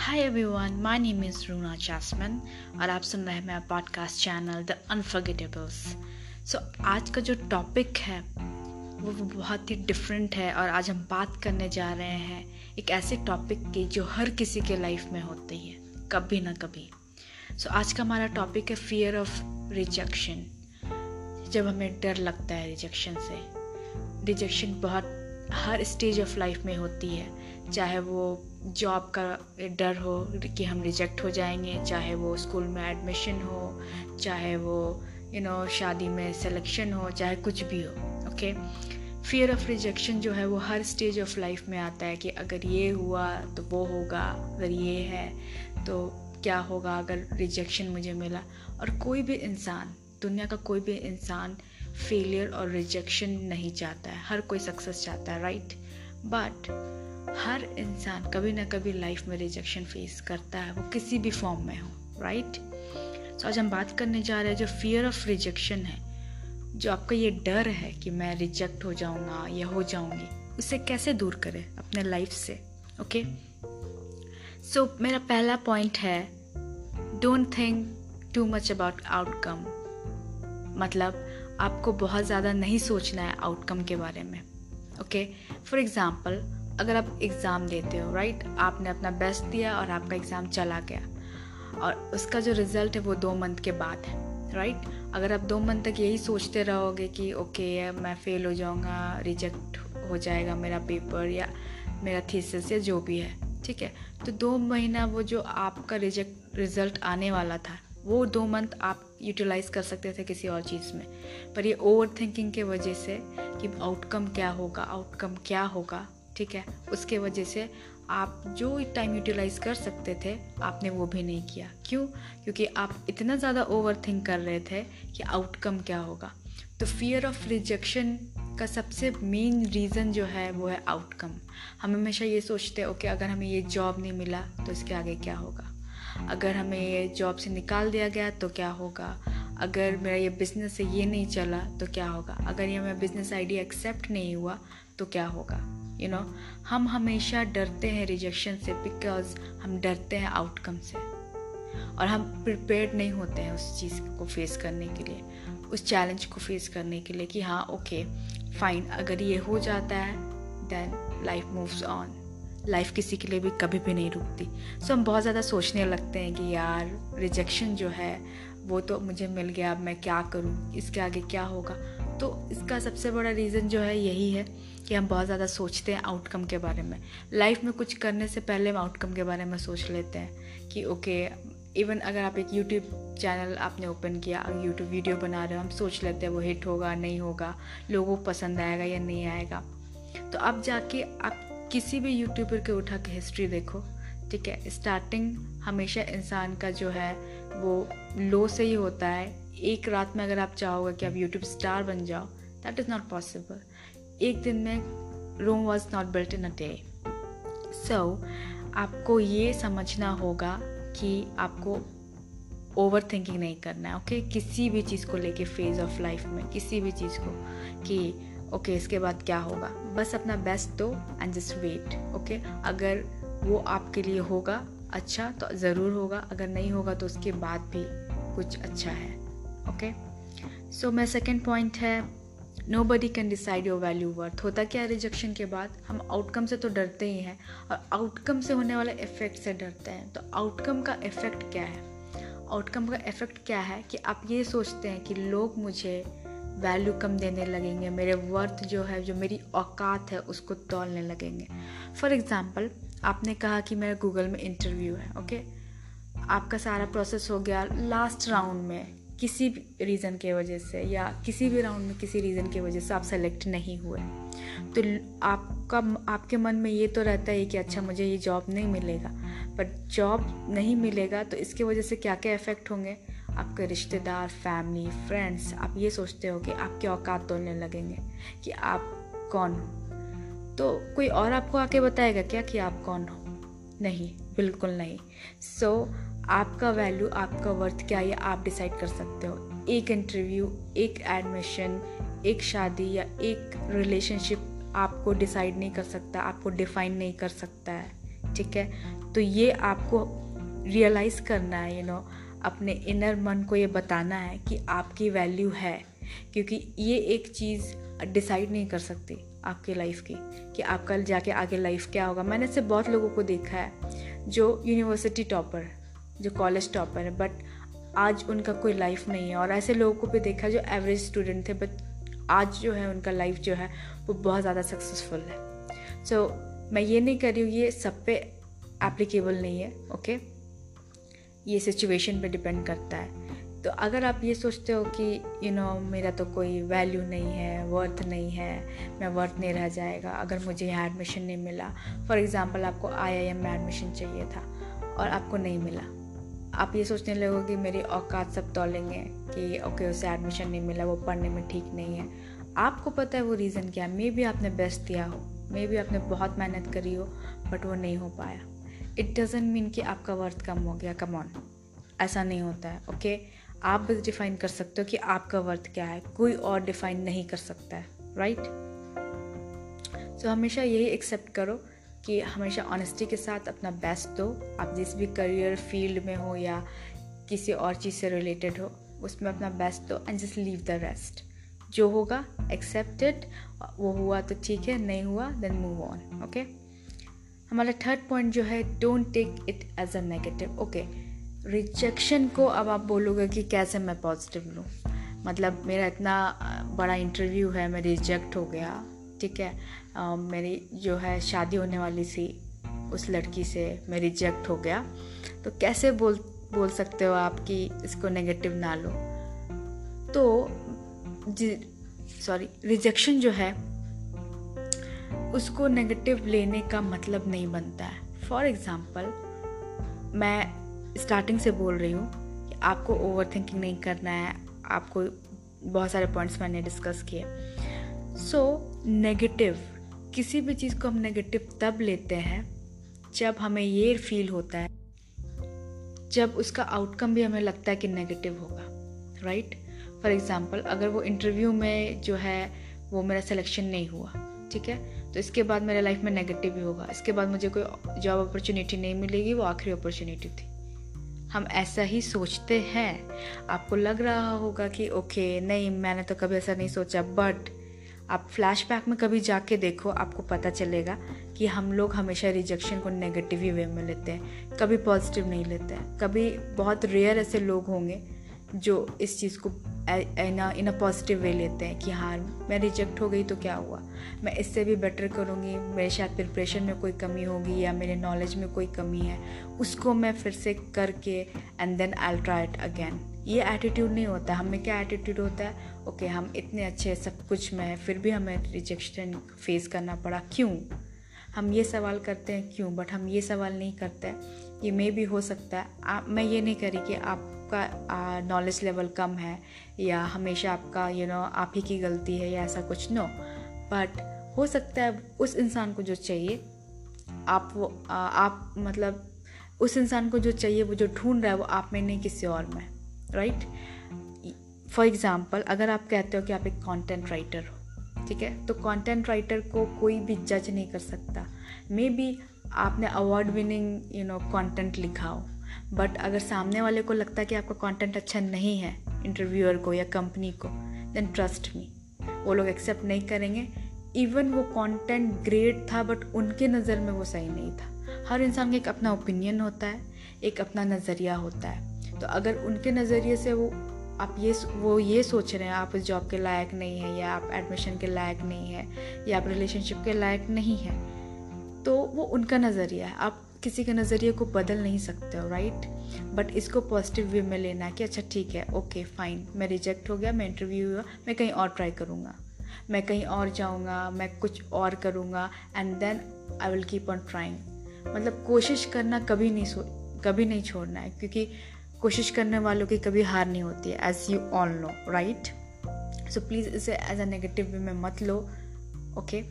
Hi everyone my name is Runa Jasmin और आप सुन रहे हैं मेरा podcast channel the unforgettables so आज का जो टॉपिक है वो बहुत ही डिफरेंट है और आज हम बात करने जा रहे हैं एक ऐसे टॉपिक की जो हर किसी के लाइफ में होती है कभी ना कभी। सो so, आज का हमारा टॉपिक है फियर ऑफ़ रिजेक्शन जब हमें डर लगता है रिजेक्शन से रिजेक्शन बहुत हर स्टेज ऑफ़ लाइफ में होती है। चाहे वो जॉब का डर हो कि हम रिजेक्ट हो जाएँगे, चाहे वो स्कूल में एडमिशन हो, चाहे वो यू नो शादी में सिलेक्शन हो, चाहे कुछ भी हो ओके फियर ऑफ़ रिजेक्शन जो है वो हर स्टेज ऑफ़ लाइफ में आता है कि अगर ये हुआ तो वो होगा, अगर ये है तो क्या होगा अगर रिजेक्शन मुझे मिला? और कोई भी इंसान, दुनिया का कोई भी इंसान फेलियर और रिजेक्शन नहीं चाहता है, हर कोई सक्सेस चाहता है राइट बट हर इंसान कभी ना कभी लाइफ में रिजेक्शन फेस करता है, वो किसी भी फॉर्म में हो राइट सो आज हम बात करने जा रहे हैं जो फियर ऑफ़ रिजेक्शन है, जो आपका ये डर है कि मैं रिजेक्ट हो जाऊँगा, या हो जाऊँगी, उसे कैसे दूर करें अपने लाइफ से ओके सो मेरा पहला पॉइंट है don't think too much about outcome मतलब आपको बहुत ज़्यादा नहीं सोचना है आउटकम के बारे में ओके फॉर एग्ज़ाम्पल अगर आप एग्ज़ाम देते हो राइट आपने अपना बेस्ट दिया और आपका एग्ज़ाम चला गया। और उसका जो रिज़ल्ट है वो दो मंथ के बाद है राइट अगर आप दो मंथ तक यही सोचते रहोगे कि ओके मैं फ़ेल हो जाऊँगा रिजेक्ट हो जाएगा मेरा पेपर या मेरा थीसिस या जो भी है, ठीक है? तो दो महीना वो जो आपका रिजेक्ट रिज़ल्ट आने वाला था, वो दो मंथ आप यूटिलाइज कर सकते थे किसी और चीज़ में। पर ये ओवर थिंकिंग के वजह से कि आउटकम क्या होगा आउटकम क्या होगा ठीक है? उसके वजह से आप जो टाइम यूटिलाइज कर सकते थे, आपने वो भी नहीं किया। क्यों? क्योंकि आप इतना ज़्यादा ओवर थिंक कर रहे थे कि आउटकम क्या होगा। तो फियर ऑफ़ रिजेक्शन का सबसे मेन रीज़न जो है, वो है आउटकम हम हमेशा ये सोचते हैं ओके, अगर हमें ये जॉब नहीं मिला तो इसके आगे क्या होगा? अगर हमें ये जॉब से निकाल दिया गया तो क्या होगा? अगर मेरा ये बिज़नेस ये नहीं चला तो क्या होगा? अगर ये मेरा बिज़नेस आइडिया एक्सेप्ट नहीं हुआ तो क्या होगा? यू you नो know, हम हमेशा डरते हैं रिजेक्शन से बिकॉज़ हम डरते हैं आउटकम से। और हम प्रिपेयर्ड नहीं होते हैं उस चीज़ को फेस करने के लिए उस चैलेंज को फेस करने के लिए कि हाँ ओके फाइन अगर ये हो जाता है then life moves on life किसी के लिए भी कभी भी नहीं रुकती। सो so, हम बहुत ज़्यादा सोचने लगते हैं कि यार रिजेक्शन जो है वो तो मुझे मिल गया अब मैं क्या करूँ? इसके आगे क्या होगा? तो इसका सबसे बड़ा रीज़न जो है यही है कि हम बहुत ज़्यादा सोचते हैं आउटकम के बारे में। लाइफ में कुछ करने से पहले हम आउटकम के बारे में सोच लेते हैं कि ओके इवन अगर आप एक यूट्यूब चैनल आपने ओपन किया यूट्यूब वीडियो बना रहे हो, हम सोच लेते हैं वो हिट होगा, नहीं होगा, लोगों को पसंद आएगा या नहीं आएगा। तो अब जाके, आप किसी भी यूट्यूबर के उठा के हिस्ट्री देखो, ठीक है? स्टार्टिंग हमेशा इंसान का जो है, वो लो से ही होता है। एक रात में अगर आप चाहोगे कि आप यूट्यूब स्टार बन जाओ दैट इज़ नॉट पॉसिबल एक दिन में Rome was not built in a day so आपको ये समझना होगा कि आपको ओवर थिंकिंग नहीं करना है ओके okay? किसी भी चीज़ को लेके फ़ेज़ ऑफ़ लाइफ में किसी भी चीज़ को कि ओके okay, इसके बाद क्या होगा? बस अपना बेस्ट दो एंड जस्ट वेट ओके अगर वो आपके लिए होगा अच्छा तो ज़रूर होगा। अगर नहीं होगा तो उसके बाद भी कुछ अच्छा है ओके सो मैं सेकेंड पॉइंट है nobody can decide your value worth होता क्या रिजेक्शन के बाद? हम आउटकम से तो डरते ही हैं और आउटकम से होने वाले इफ़ेक्ट से डरते हैं। तो आउटकम का इफ़ेक्ट क्या है? आउटकम का इफ़ेक्ट क्या है कि आप ये सोचते हैं कि लोग मुझे वैल्यू कम देने लगेंगे, मेरे वर्थ जो है, जो मेरी औकात है, उसको तोलने लगेंगे। फॉर एग्ज़ाम्पल आपने कहा कि मेरा गूगल में इंटरव्यू है ओके आपका सारा प्रोसेस हो गया लास्ट राउंड में। किसी भी रीज़न के वजह से या किसी भी राउंड में किसी रीज़न की वजह से आप सेलेक्ट नहीं हुए। तो आपका आपके मन में ये तो रहता है कि अच्छा मुझे ये जॉब नहीं मिलेगा। बट जॉब नहीं मिलेगा तो इसकी वजह से क्या क्या इफ़ेक्ट होंगे? आपके रिश्तेदार फैमिली फ्रेंड्स आप ये सोचते हो कि आपके औकात तोड़ने लगेंगे कि आप कौन हो। तो कोई और आपको आके बताएगा क्या कि आप कौन हो? नहीं बिल्कुल नहीं। सो so, आपका वैल्यू आपका वर्थ क्या ये आप डिसाइड कर सकते हो। एक इंटरव्यू एक एडमिशन एक शादी या एक रिलेशनशिप आपको डिसाइड नहीं कर सकता आपको डिफाइन नहीं कर सकता है ठीक है? तो ये आपको रियलाइज़ करना है यू you नो know, अपने इनर मन को ये बताना है कि आपकी वैल्यू है क्योंकि ये एक चीज़ डिसाइड नहीं कर सकती आपकी लाइफ की कि आपका जाके आगे लाइफ क्या होगा। मैंने से बहुत लोगों को देखा है जो यूनिवर्सिटी टॉपर जो कॉलेज टॉपर है बट आज उनका कोई लाइफ नहीं है। और ऐसे लोगों को भी देखा जो एवरेज स्टूडेंट थे बट आज जो है उनका लाइफ जो है वो बहुत ज़्यादा सक्सेसफुल है। सो so, मैं ये नहीं कर रही हूँ ये सब पे एप्लीकेबल नहीं है ओके okay? ये सिचुएशन पे डिपेंड करता है। तो अगर आप ये सोचते हो कि यू you नो know, मेरा तो कोई वैल्यू नहीं है वर्थ नहीं है मैं वर्थ नहीं रह जाएगा अगर मुझे यहाँ एडमिशन नहीं मिला। फॉर एग्ज़ाम्पल आपको आई में एडमिशन चाहिए था और आपको नहीं मिला। आप ये सोचने लगो कि मेरी औकात सब तोलेंगे कि ओके उसे एडमिशन नहीं मिला वो पढ़ने में ठीक नहीं है आपको पता है वो रीज़न क्या है मे भी आपने बेस्ट दिया हो मे भी आपने बहुत मेहनत करी हो बट वो नहीं हो पाया इट डजेंट मीन कि आपका वर्थ कम हो गया कम ऑन ऐसा नहीं होता है ओके okay? आप बस डिफाइन कर सकते हो कि आपका वर्थ क्या है कोई और डिफाइन नहीं कर सकता है राइट right? सो so, हमेशा यही एक्सेप्ट करो कि हमेशा ऑनेस्टी के साथ अपना बेस्ट दो। आप जिस भी करियर फ़ील्ड में हो या किसी और चीज़ से रिलेटेड हो, उसमें अपना बेस्ट दो and just leave the rest जो होगा एक्सेप्टेड वो हुआ तो ठीक है, नहीं हुआ देन मूव ऑन ओके हमारा थर्ड पॉइंट जो है don't take it as a negative okay rejection को अब आप बोलोगे कि कैसे मैं पॉजिटिव लूँ मतलब मेरा इतना बड़ा इंटरव्यू है, मैं रिजेक्ट हो गया। ठीक है। मेरी जो है शादी होने वाली थी, उस लड़की से मैं रिजेक्ट हो गया। तो कैसे बोल बोल सकते हो आप कि इसको नेगेटिव ना लो? तो सॉरी रिजेक्शन जो है, उसको नेगेटिव लेने का मतलब नहीं बनता है। फॉर एग्ज़ाम्पल मैं स्टार्टिंग से बोल रही हूँ कि आपको ओवर थिंकिंग नहीं करना है, आपको बहुत सारे पॉइंट्स मैंने डिस्कस किए। सो नेगेटिव किसी भी चीज़ को हम नेगेटिव तब लेते हैं, जब हमें ये फील होता है, जब उसका आउटकम भी हमें लगता है कि नेगेटिव होगा राइट फॉर एग्ज़ाम्पल अगर वो इंटरव्यू में जो है, वो मेरा सिलेक्शन नहीं हुआ, ठीक है? तो इसके बाद मेरे लाइफ में नेगेटिव भी होगा। इसके बाद मुझे कोई जॉब अपॉर्चुनिटी नहीं मिलेगी, वो आखिरी अपॉर्चुनिटी थी। हम ऐसा ही सोचते हैं। आपको लग रहा होगा कि ओके नहीं, मैंने तो कभी ऐसा नहीं सोचा बट आप फ्लैशबैक में कभी जाके देखो, आपको पता चलेगा कि हम लोग हमेशा रिजेक्शन को नेगेटिव ही वे में लेते हैं। कभी पॉजिटिव नहीं लेते हैं। कभी बहुत रेयर ऐसे लोग होंगे जो इस चीज़ को इन अ पॉजिटिव वे लेते हैं कि हाँ मैं रिजेक्ट हो गई तो क्या हुआ? मैं इससे भी बेटर करूँगी, मेरे शायद प्रिपरेशन में कोई कमी होगी या मेरे नॉलेज में कोई कमी है, उसको मैं फिर से करके and then I try it again ये एटीट्यूड नहीं होता हमें क्या एटीट्यूड होता है? ओके हम इतने अच्छे सब कुछ में फिर भी हमें रिजेक्शन फेस करना पड़ा। क्यों? हम ये सवाल करते हैं क्यों? बट हम ये सवाल नहीं करते कि मे भी हो सकता है। आ, मैं ये नहीं करी कि आपका नॉलेज लेवल कम है या हमेशा आपका यू you नो know, आप ही की गलती है या ऐसा कुछ। नो बट हो सकता है उस इंसान को जो चाहिए आप वो आ, आप मतलब उस इंसान को जो चाहिए वो जो ढूंढ रहा है वो आप में नहीं किसी और में। राइट? फॉर एग्ज़ाम्पल, अगर आप कहते हो कि आप एक कंटेंट राइटर हो, ठीक है? तो कंटेंट राइटर को कोई भी जज नहीं कर सकता। मे बी आपने award winning you know content लिखा हो बट अगर सामने वाले को लगता है कि आपका कंटेंट अच्छा नहीं है इंटरव्यूअर को या कंपनी को देन ट्रस्ट मी वो लोग एक्सेप्ट नहीं करेंगे। इवन वो कंटेंट ग्रेट था बट उनके नज़र में वो सही नहीं था। हर इंसान का एक अपना ओपिनियन होता है, एक अपना नज़रिया होता है। तो अगर उनके नज़रिए से वो, आप ये वो ये सोच रहे हैं, आप उस जॉब के लायक नहीं है या आप एडमिशन के लायक नहीं है या आप रिलेशनशिप के लायक नहीं है तो वो उनका नज़रिया है। आप किसी के नज़रिए को बदल नहीं सकते हो राइट बट इसको पॉजिटिव वे में लेना कि अच्छा ठीक है ओके फाइन मैं रिजेक्ट हो गया, मैं इंटरव्यू हुआ, मैं कहीं और ट्राई करूँगा। मैं कहीं और जाऊँगा, मैं कुछ और करूँगा and then I will keep on trying मतलब कोशिश करना कभी नहीं सो, कभी नहीं छोड़ना है, क्योंकि कोशिश करने वालों की कभी हार नहीं होती है as you all know right so please इसे एज अ नेगेटिव वे में मत लो ओके okay?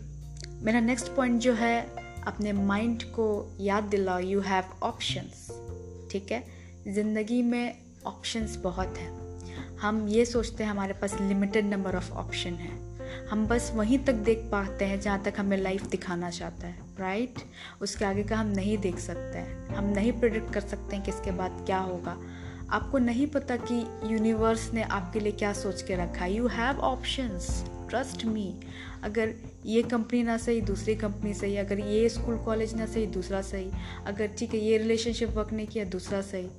मेरा नेक्स्ट पॉइंट जो है, अपने माइंड को याद दिलाओ यू हैव ऑप्शंस ठीक है? ज़िंदगी में ऑप्शंस बहुत हैं। हम ये सोचते हैं, हमारे पास लिमिटेड नंबर ऑफ़ ऑप्शन है। हम बस वहीं तक देख पाते हैं, जहाँ तक हमें लाइफ दिखाना चाहता है राइट उसके आगे का हम नहीं देख सकते हैं। हम नहीं प्रिडिक्ट कर सकते हैं कि इसके बाद क्या होगा। आपको नहीं पता कि यूनिवर्स ने आपके लिए क्या सोच के रखा है। You have options trust me अगर ये कंपनी ना सही, दूसरी कंपनी सही, अगर ये स्कूल कॉलेज ना सही, दूसरा सही, अगर ठीक है, ये रिलेशनशिप वर्क नहीं किया, दूसरा सही।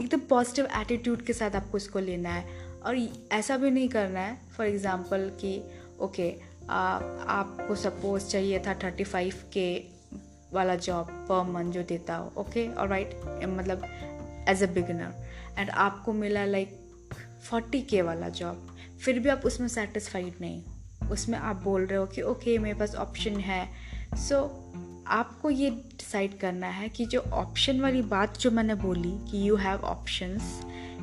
एकदम पॉजिटिव एटीट्यूड के साथ आपको इसको लेना है। और ऐसा भी नहीं करना है फॉर एग्ज़ाम्पल कि ओके आपको सपोज़ चाहिए था थर्टी फाइव के वाला जॉब पर मंथ जो देता हो ओके और राइट मतलब एज अ बिगनर एंड आपको मिला लाइक फोर्टी के वाला जॉब फिर भी आप उसमें सेटिस्फाइड नहीं उसमें आप बोल रहे हो कि ओके okay, मेरे पास ऑप्शन है। सो so, आपको ये डिसाइड करना है कि जो ऑप्शन वाली बात जो मैंने बोली कि you have options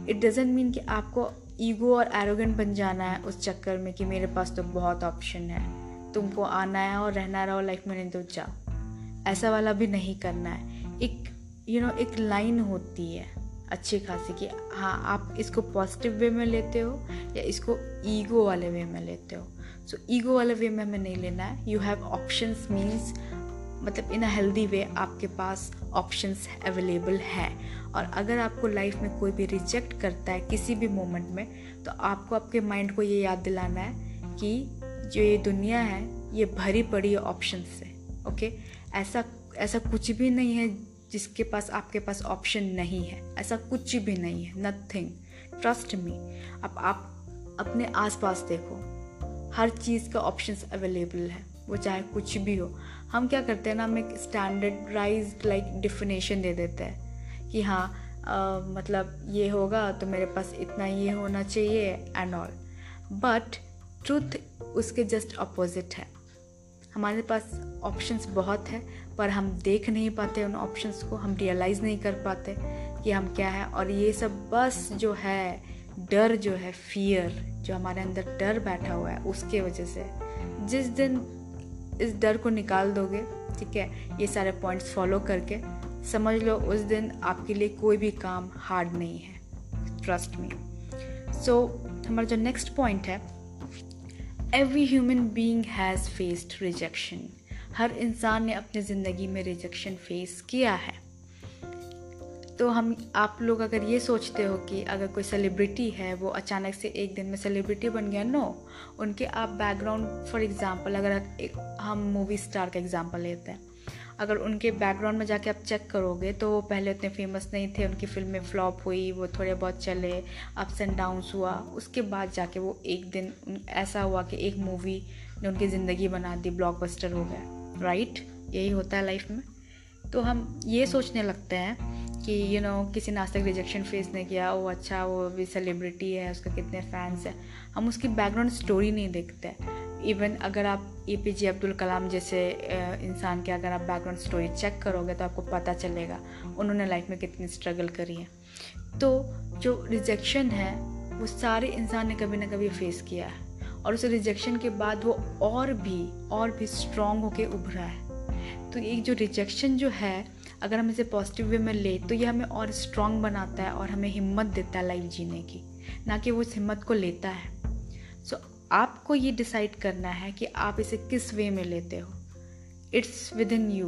it doesn't mean कि आपको ईगो और एरोगेंट बन जाना है उस चक्कर में कि मेरे पास तो बहुत ऑप्शन है। तुमको आना है और रहना रहो लाइफ में नहीं तो जाओ। ऐसा वाला भी नहीं करना है। एक यू you नो know, एक लाइन होती है अच्छी खासी कि हाँ आप इसको पॉजिटिव वे में लेते हो या इसको ईगो वाले वे में लेते हो। सो so, ईगो वाले वे में हमें नहीं लेना है। यू हैव ऑप्शंस मीन्स मतलब इन अ हेल्दी वे आपके पास ऑप्शंस अवेलेबल है। और अगर आपको लाइफ में कोई भी रिजेक्ट करता है किसी भी मोमेंट में तो आपको आपके माइंड को ये याद दिलाना है कि जो ये दुनिया है ये भरी पड़ी है ऑप्शन से ओके ऐसा ऐसा कुछ भी नहीं है जिसके पास आपके पास ऑप्शन नहीं है। ऐसा कुछ भी नहीं है। नथिंग ट्रस्ट मी अब आप अपने आसपास देखो। हर चीज़ का ऑप्शंस अवेलेबल है। वो चाहे कुछ भी हो। हम क्या करते हैं ना हम एक स्टैंडर्डाइज लाइक डिफिनेशन दे देते हैं कि हाँ आ, मतलब ये होगा तो मेरे पास इतना ये होना चाहिए एंड ऑल बट ट्रूथ उसके जस्ट अपोजिट है। हमारे पास ऑप्शंस बहुत है। पर हम देख नहीं पाते, उन ऑप्शंस को हम रियलाइज़ नहीं कर पाते कि हम क्या है। और ये सब बस जो है, डर जो है फियर जो हमारे अंदर डर बैठा हुआ है, उसके वजह से। जिस दिन इस डर को निकाल दोगे, ठीक है, ये सारे पॉइंट्स फॉलो करके, समझ लो उस दिन आपके लिए कोई भी काम हार्ड नहीं है। ट्रस्ट मी सो हमारा जो नेक्स्ट पॉइंट है every human being has faced rejection हर इंसान ने अपनी ज़िंदगी में रिजेक्शन फेस किया है। तो हम, आप लोग अगर ये सोचते हो कि अगर कोई सेलिब्रिटी है, वो अचानक से एक दिन में सेलिब्रिटी बन गया नो उनके आप बैकग्राउंड फॉर एग्ज़ाम्पल अगर एक, हम मूवी स्टार का एग्ज़ाम्पल लेते हैं। अगर उनके बैकग्राउंड में जाके आप चेक करोगे तो वो पहले उतने फ़ेमस नहीं थे, उनकी फ़िल्में फ्लॉप हुई, वो थोड़े बहुत चले अप्स एंड डाउन्स हुआ। उसके बाद जाके वो एक दिन ऐसा हुआ कि एक मूवी ने उनकी ज़िंदगी बना दी ब्लॉकबस्टर हो गया। राइट यही होता है लाइफ में। तो हम ये सोचने लगते हैं कि यू you नो know, किसी ने तक रिजेक्शन फेस नहीं किया वो अच्छा वो भी सेलिब्रिटी है उसका कितने फैंस हैं। हम उसकी बैकग्राउंड स्टोरी नहीं देखते। इवन अगर आप ए पी जे अब्दुल कलाम जैसे इंसान के अगर आप बैकग्राउंड स्टोरी चेक करोगे तो आपको पता चलेगा उन्होंने लाइफ में कितनी स्ट्रगल करी है। तो जो रिजेक्शन है वो सारे इंसान ने कभी ना कभी फेस किया है। और उस रिजेक्शन के बाद वो और भी और भी स्ट्रॉन्ग होके उभरा है। तो एक जो रिजेक्शन जो है अगर हम इसे पॉजिटिव वे में ले तो ये हमें और स्ट्रांग बनाता है और हमें हिम्मत देता है लाइफ जीने की। ना कि वो उस हिम्मत को लेता है। सो so, आपको ये डिसाइड करना है कि आप इसे किस वे में लेते हो? इट्स विद इन यू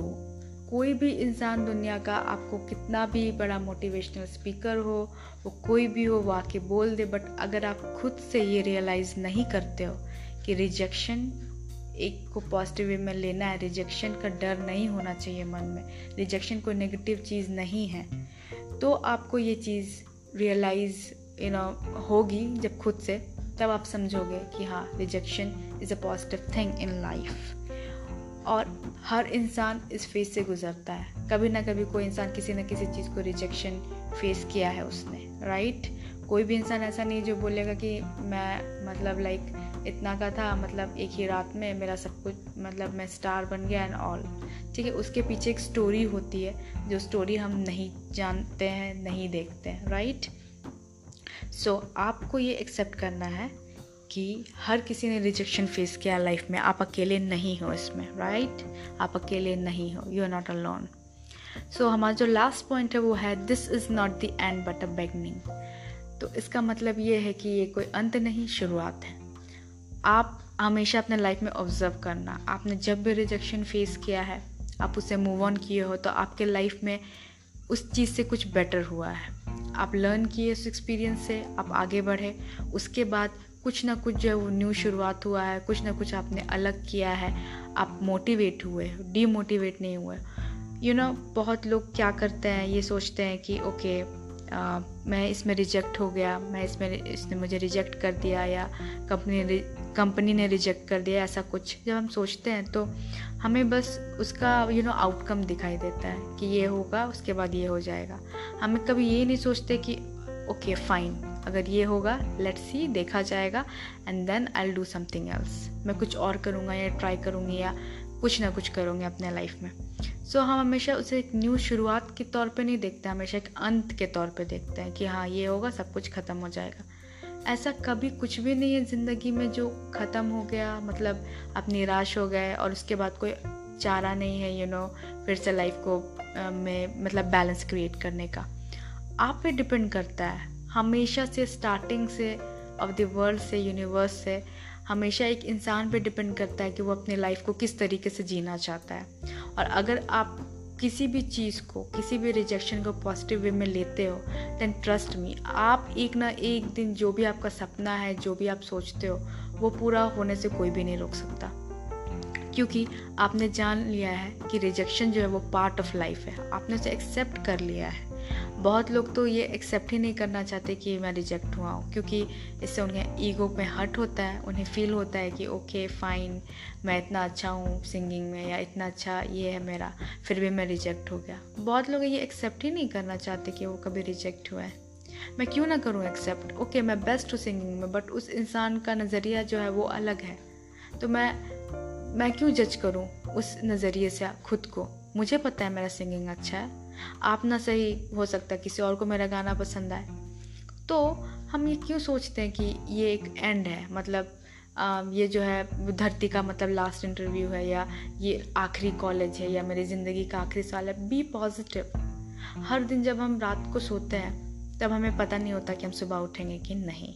कोई भी इंसान दुनिया का आपको कितना भी बड़ा मोटिवेशनल स्पीकर हो, वो कोई भी हो, वो आके बोल दे बट अगर आप खुद से ये रियलाइज़ नहीं करते हो कि रिजेक्शन एक को पॉजिटिव वे में लेना है रिजेक्शन का डर नहीं होना चाहिए मन में रिजेक्शन कोई नेगेटिव चीज़ नहीं है तो आपको ये चीज़ रियलाइज़ यू नो होगी जब खुद से, तब आप समझोगे कि हाँ rejection is a positive thing in life और हर इंसान इस फ़ेज़ से गुजरता है। कभी ना कभी कोई इंसान किसी न किसी चीज़ को रिजेक्शन फेस किया है उसने राइट कोई भी इंसान ऐसा नहीं जो बोलेगा कि मैं मतलब लाइक इतना का था मतलब एक ही रात में मेरा सब कुछ मतलब मैं स्टार बन गया एंड ऑल ठीक है उसके पीछे एक स्टोरी होती है जो स्टोरी हम नहीं जानते हैं नहीं देखते हैं राइट सो so, आपको ये एक्सेप्ट करना है कि हर किसी ने रिजेक्शन फेस किया लाइफ में। आप अकेले नहीं हो इसमें राइट आप अकेले नहीं हो। You are not a alone so हमारा जो लास्ट पॉइंट है वो है this is not the end but a beginning तो इसका मतलब ये है कि ये कोई अंत नहीं, शुरुआत है। आप हमेशा अपने लाइफ में ऑब्ज़र्व करना। आपने जब भी रिजेक्शन फेस किया है, आप उसे मूव ऑन किए हो तो आपके लाइफ में उस चीज़ से कुछ बेटर हुआ है। आप लर्न किए उस एक्सपीरियंस से, आप आगे बढ़े। उसके बाद कुछ ना कुछ जो है वो न्यू शुरुआत हुआ है कुछ ना कुछ आपने अलग किया है आप मोटिवेट हुए डीमोटिवेट नहीं हुए यू you नो know, बहुत लोग क्या करते हैं ये सोचते हैं कि ओके आ, मैं इसमें रिजेक्ट हो गया मैं इसमें इसने मुझे रिजेक्ट कर दिया या कंपनी कंपनी ने रिजेक्ट कर दिया ऐसा कुछ। जब हम सोचते हैं तो हमें बस उसका यू नो आउटकम दिखाई देता है कि ये होगा उसके बाद ये हो जाएगा। हमें कभी ये नहीं सोचते कि ओके फाइन अगर ये होगा लेट्स सी देखा जाएगा and then I do something else मैं कुछ और करूँगा या ट्राई करूँगी या कुछ ना कुछ करूँगी अपने लाइफ में. सो so, हम हमेशा उसे एक न्यू शुरुआत के तौर पे नहीं देखते हमेशा एक अंत के तौर पे देखते हैं कि हाँ ये होगा सब कुछ ख़त्म हो जाएगा. ऐसा कभी कुछ भी नहीं है ज़िंदगी में जो ख़त्म हो गया मतलब आप निराश हो गए और उसके बाद कोई चारा नहीं है यू you नो know, फिर से लाइफ को में मतलब बैलेंस क्रिएट करने का. आप पे डिपेंड करता है. हमेशा से स्टार्टिंग से ऑफ़ द वर्ल्ड से यूनिवर्स से, हमेशा एक इंसान पे डिपेंड करता है कि वो अपनी लाइफ को किस तरीके से जीना चाहता है। और अगर आप किसी भी चीज़ को, किसी भी रिजेक्शन को पॉजिटिव वे में लेते हो देन ट्रस्ट मी आप एक ना एक दिन जो भी आपका सपना है, जो भी आप सोचते हो, वो पूरा होने से कोई भी नहीं रोक सकता। क्योंकि आपने जान लिया है कि रिजेक्शन जो है वो पार्ट ऑफ़ लाइफ है। आपने उसे एक्सेप्ट कर लिया है। बहुत लोग तो ये एक्सेप्ट ही नहीं करना चाहते कि मैं रिजेक्ट हुआ हूँ, क्योंकि इससे उन्हें ईगो में हर्ट होता है, उन्हें फील होता है कि ओके फाइन मैं इतना अच्छा हूँ सिंगिंग में या इतना अच्छा ये है मेरा, फिर भी मैं रिजेक्ट हो गया। बहुत लोग ये एक्सेप्ट ही नहीं करना चाहते कि वो कभी रिजेक्ट हुआ है। मैं क्यों ना करूँ एक्सेप्ट ओके मैं बेस्ट हूँ सिंगिंग में बट उस इंसान का नज़रिया जो है वो अलग है। तो मैं मैं क्यों जज करूँ उस नज़रिए से खुद को? मुझे पता है मेरा सिंगिंग अच्छा है। आप ना सही हो सकता किसी और को मेरा गाना पसंद आए। तो हम ये क्यों सोचते हैं कि ये एक एंड है? मतलब आ, ये जो है धरती का मतलब लास्ट इंटरव्यू है या ये आखिरी कॉलेज है या मेरी ज़िंदगी का आखिरी साल है? बी पॉजिटिव हर दिन जब हम रात को सोते हैं तब हमें पता नहीं होता कि हम सुबह उठेंगे कि नहीं।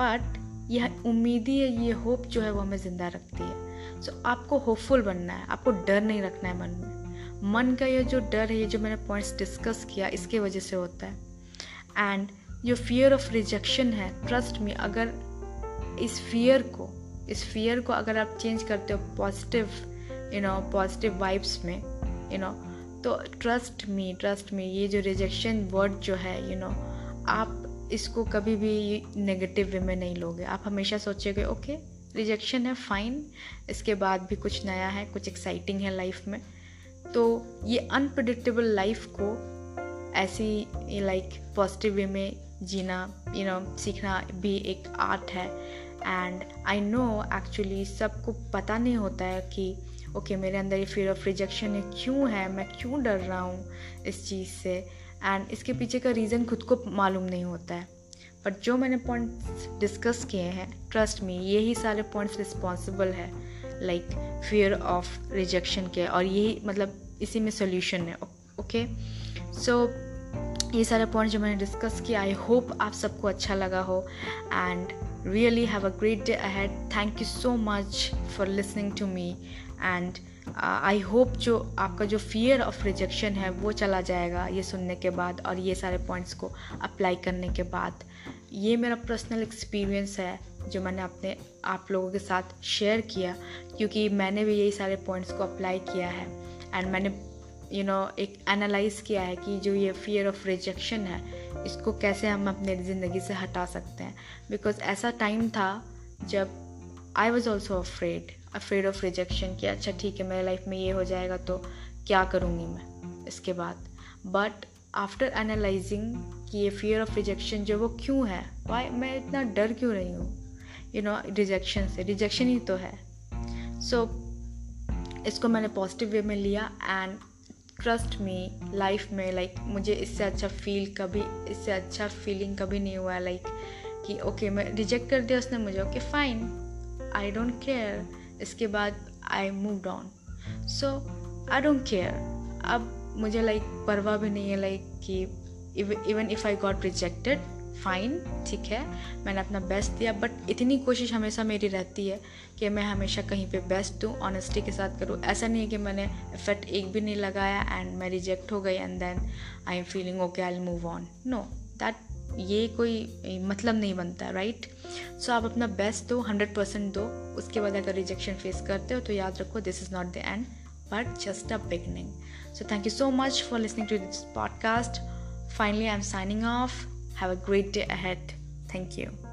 बट यह उम्मीद ही है ये होप जो है वो हमें ज़िंदा रखती है। सो so, आपको होपफुल बनना है आपको डर नहीं रखना है मन में। मन का ये जो डर है ये जो मैंने पॉइंट्स डिस्कस किया इसके वजह से होता है। एंड जो फियर ऑफ़ रिजेक्शन है ट्रस्ट में अगर इस फियर को इस फियर को अगर आप चेंज करते हो positive you know positive vibes में यू नो तो ट्रस्ट मी ट्रस्ट मी ये जो रिजेक्शन वर्ड जो है यू you नो know, आप इसको कभी भी नेगेटिव वे में नहीं लोगे। आप हमेशा सोचोगे ओके रिजेक्शन है फाइन इसके बाद भी कुछ नया है कुछ एक्साइटिंग है लाइफ में। तो ये अनप्रडिक्टेबल लाइफ को ऐसी लाइक पॉजिटिव वे में जीना यू you नो know, सीखना भी एक आर्ट है। एंड आई नो एक्चुअली सबको पता नहीं होता है कि ओके okay, मेरे अंदर ये फियर ऑफ़ रिजेक्शन है क्यों है मैं क्यों डर रहा हूँ इस चीज़ से। एंड इसके पीछे का रीज़न खुद को मालूम नहीं होता है। बट जो मैंने पॉइंट्स डिस्कस किए हैं ट्रस्ट में यही सारे पॉइंट्स रिस्पॉन्सिबल है। लाइक फियर ऑफ़ रिजेक्शन के, और यही मतलब इसी में सोल्यूशन है ओके सो ये सारे पॉइंट जो मैंने डिस्कस किया आई होप आप सबको अच्छा लगा हो and really have a great day ahead thank you so much for listening to me and I hope जो आपका जो फियर ऑफ़ रिजेक्शन है, वो चला जाएगा ये सुनने के बाद, और ये सारे पॉइंट्स को अप्लाई करने के बाद. ये मेरा पर्सनल एक्सपीरियंस है जो मैंने अपने आप लोगों के साथ शेयर किया क्योंकि मैंने भी यही सारे पॉइंट्स को अप्लाई किया है। एंड मैंने यू you नो know, एक एनालाइज किया है कि जो ये फियर ऑफ़ रिजेक्शन है इसको कैसे हम अपने ज़िंदगी से हटा सकते हैं। बिकॉज़ ऐसा टाइम था जब I was also afraid afraid of rejection कि अच्छा ठीक है मेरे लाइफ में ये हो जाएगा तो क्या करूँगी मैं इसके बाद? बट आफ्टर एनालाइजिंग कि ये फियर ऑफ़ रिजेक्शन जो वो क्यों है? वाई मैं इतना डर क्यों रही हूँ? यू नो रिजेक्शन से। रिजेक्शन ही तो है। सो so, इसको मैंने पॉजिटिव वे में लिया एंड ट्रस्ट मी लाइफ में लाइक like, मुझे इससे अच्छा फील कभी इससे अच्छा फीलिंग कभी नहीं हुआ लाइक like, कि ओके okay, मैं रिजेक्ट कर दिया उसने मुझे। Okay fine I don't care इसके बाद I move on so I don't care अब मुझे लाइक like, परवाह भी नहीं है लाइक कि even if I got rejected fine ठीक है? मैंने अपना बेस्ट दिया बट इतनी कोशिश हमेशा मेरी रहती है कि मैं हमेशा कहीं पे बेस्ट दूँ ऑनेस्टी के साथ करूँ। ऐसा नहीं है कि मैंने इफ़ेक्ट एक भी नहीं लगाया एंड मैं रिजेक्ट हो गई and then I am feeling okay I move on know that ये कोई मतलब नहीं बनता राइट सो आप अपना बेस्ट दो हंड्रेड परसेंट दो, उसके बाद अगर रिजेक्शन फेस करते हो तो याद रखो this is not the end but just a beginning so thank you so much for listening to this podcast finally I am signing off have a great day ahead thank you